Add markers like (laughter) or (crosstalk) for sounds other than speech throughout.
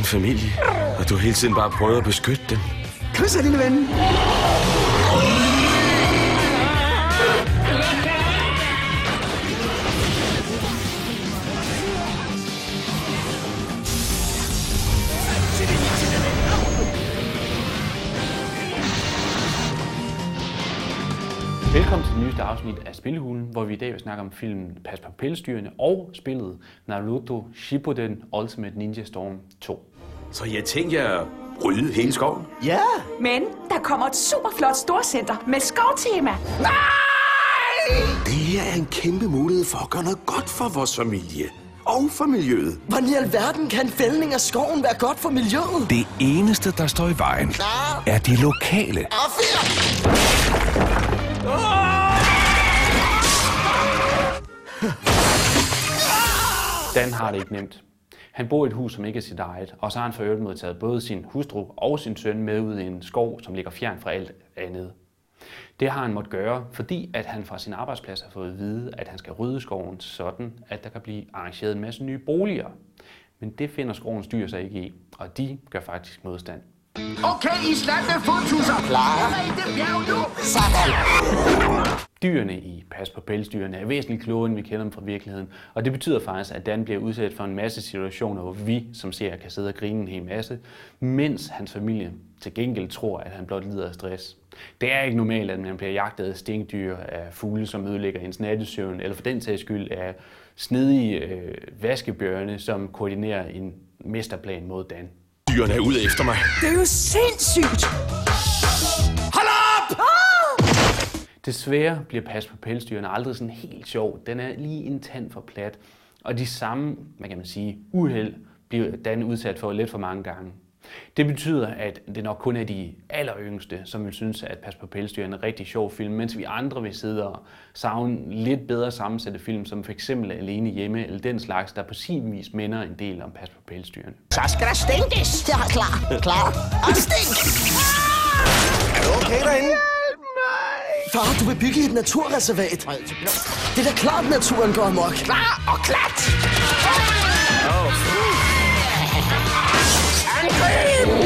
familie, og du hele tiden bare prøver at beskytte dem. Kys lille ven. Velkommen til det nyeste afsnit af Spillehulen, hvor vi i dag vil snakke om filmen Pas på pelsdyrene og spillet Naruto Shippuden Ultimate Ninja Storm 2. Så jeg tænkte jer at rydde hele skoven. Ja. Men der kommer et super flot storcenter med skovtema. Det her er en kæmpe mulighed for at gøre noget godt for vores familie. Og for miljøet. Hvordan i alverden kan fældning af skoven være godt for miljøet? Det eneste, der står i vejen, Klar. er de lokale. Affyr! (laughs) Dan har det ikke nemt. Han bor i et hus, som ikke er sit eget, og så har han for øvrigt modtaget både sin hustru og sin søn med ud i en skov, som ligger fjern fra alt andet. Det har han måttet gøre, fordi at han fra sin arbejdsplads har fået at vide, at han skal rydde skoven sådan, at der kan blive arrangeret en masse nye boliger. Men det finder skovens dyr sig ikke i, og de gør faktisk modstand. Okay, Islande fodtusser. Klar. Bjerg nu. Sådan. Dyrene i Pas på pelsdyrene er væsentligt klogere, end vi kender dem fra virkeligheden. Og det betyder faktisk, at Dan bliver udsat for en masse situationer, hvor vi som ser kan sidde og grine en hel masse, mens hans familie til gengæld tror, at han blot lider af stress. Det er ikke normalt, at man bliver jagtet af stinkdyr, af fugle, som ødelægger ens nattesøvn, eller for den sags skyld af snedige øh, vaskebjørne, som koordinerer en mesterplan mod Dan. Dyrene er ude efter mig. Det er jo sindssygt. Hold op! Desværre bliver Pas på pelsdyrene aldrig sådan helt sjov. Den er lige en tand for plat. Og de samme, hvad kan man sige, uheld bliver Dan udsat for lidt for mange gange. Det betyder, at det nok kun er de alleryngste, som vil synes, at Pas på pelsdyr er en rigtig sjov film, mens vi andre vil sidde og savne lidt bedre sammensatte film, som f.eks. Alene Hjemme, eller den slags, der på sin vis minder en del om Pas på pelsdyrene. Så skal der stinkes. Ja, klar. Klar. Og stink. Er du okay derinde? Far, du vil bygge et naturreservat. Det er da klart, naturen går amok. Klar og klat. Angreb!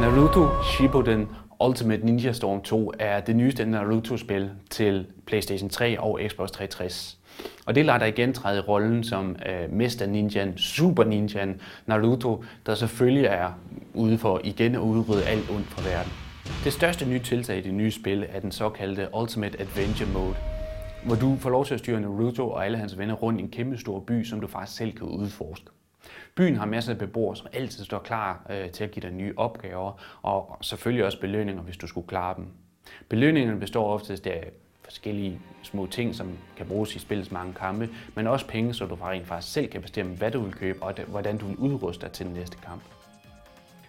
Naruto Shippuden Ultimate Ninja Storm 2 er det nyeste Naruto-spil til PlayStation 3 og Xbox 360. Og det lader der igen træde i rollen som øh, Mester Ninjan, Super Ninjan Naruto, der selvfølgelig er ude for igen at udrydde alt ondt fra verden. Det største nye tiltag i det nye spil er den såkaldte Ultimate Adventure Mode, hvor du får lov til at styre Naruto og alle hans venner rundt i en kæmpe stor by, som du faktisk selv kan udforske. Byen har masser af beboere, som altid står klar øh, til at give dig nye opgaver, og selvfølgelig også belønninger, hvis du skulle klare dem. Belønningerne består oftest af forskellige små ting, som kan bruges i spillets mange kampe, men også penge, så du rent faktisk selv kan bestemme, hvad du vil købe, og hvordan du vil udruste dig til den næste kamp.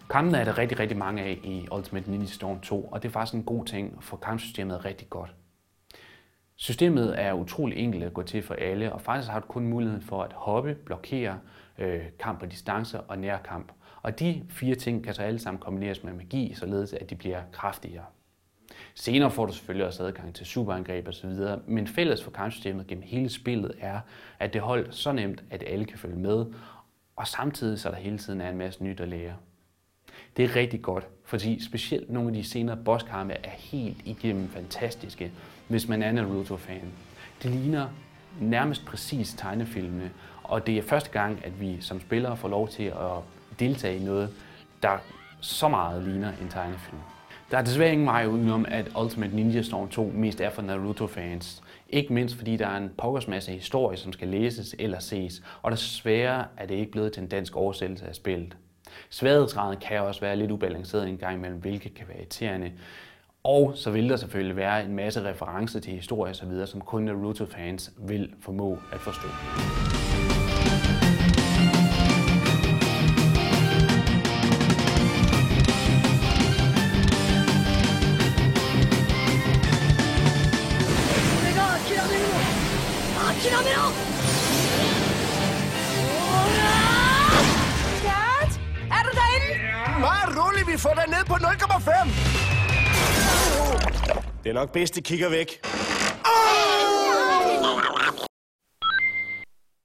Kampene er der rigtig, rigtig mange af i Ultimate Ninja Storm 2, og det er faktisk en god ting, for kampsystemet er rigtig godt. Systemet er utrolig enkelt at gå til for alle, og faktisk har du kun muligheden for at hoppe, blokere, øh, kamp på distance og nærkamp. Og de fire ting kan så alle sammen kombineres med magi, således at de bliver kraftigere. Senere får du selvfølgelig også adgang til superangreb osv., men fælles for kampsystemet gennem hele spillet er, at det holdt så nemt, at alle kan følge med, og samtidig så der hele tiden er en masse nyt at lære. Det er rigtig godt, fordi specielt nogle af de senere bosskampe er helt igennem fantastiske, hvis man er en Naruto-fan. Det ligner nærmest præcis tegnefilmene, og det er første gang, at vi som spillere får lov til at deltage i noget, der så meget ligner en tegnefilm. Der er desværre ingen vej udenom, at Ultimate Ninja Storm 2 mest er for Naruto-fans. Ikke mindst fordi der er en pokkers masse historie, som skal læses eller ses, og desværre er det ikke blevet til en dansk oversættelse af spillet. Sværhedsgraden kan også være lidt ubalanceret en gang imellem, hvilket kan være irriterende. Og så vil der selvfølgelig være en masse referencer til historie osv., som kun Naruto-fans vil formå at forstå. Dad, Bare rolig, vi får dig ned på 0,5. Det er nok bedst, at kigger væk.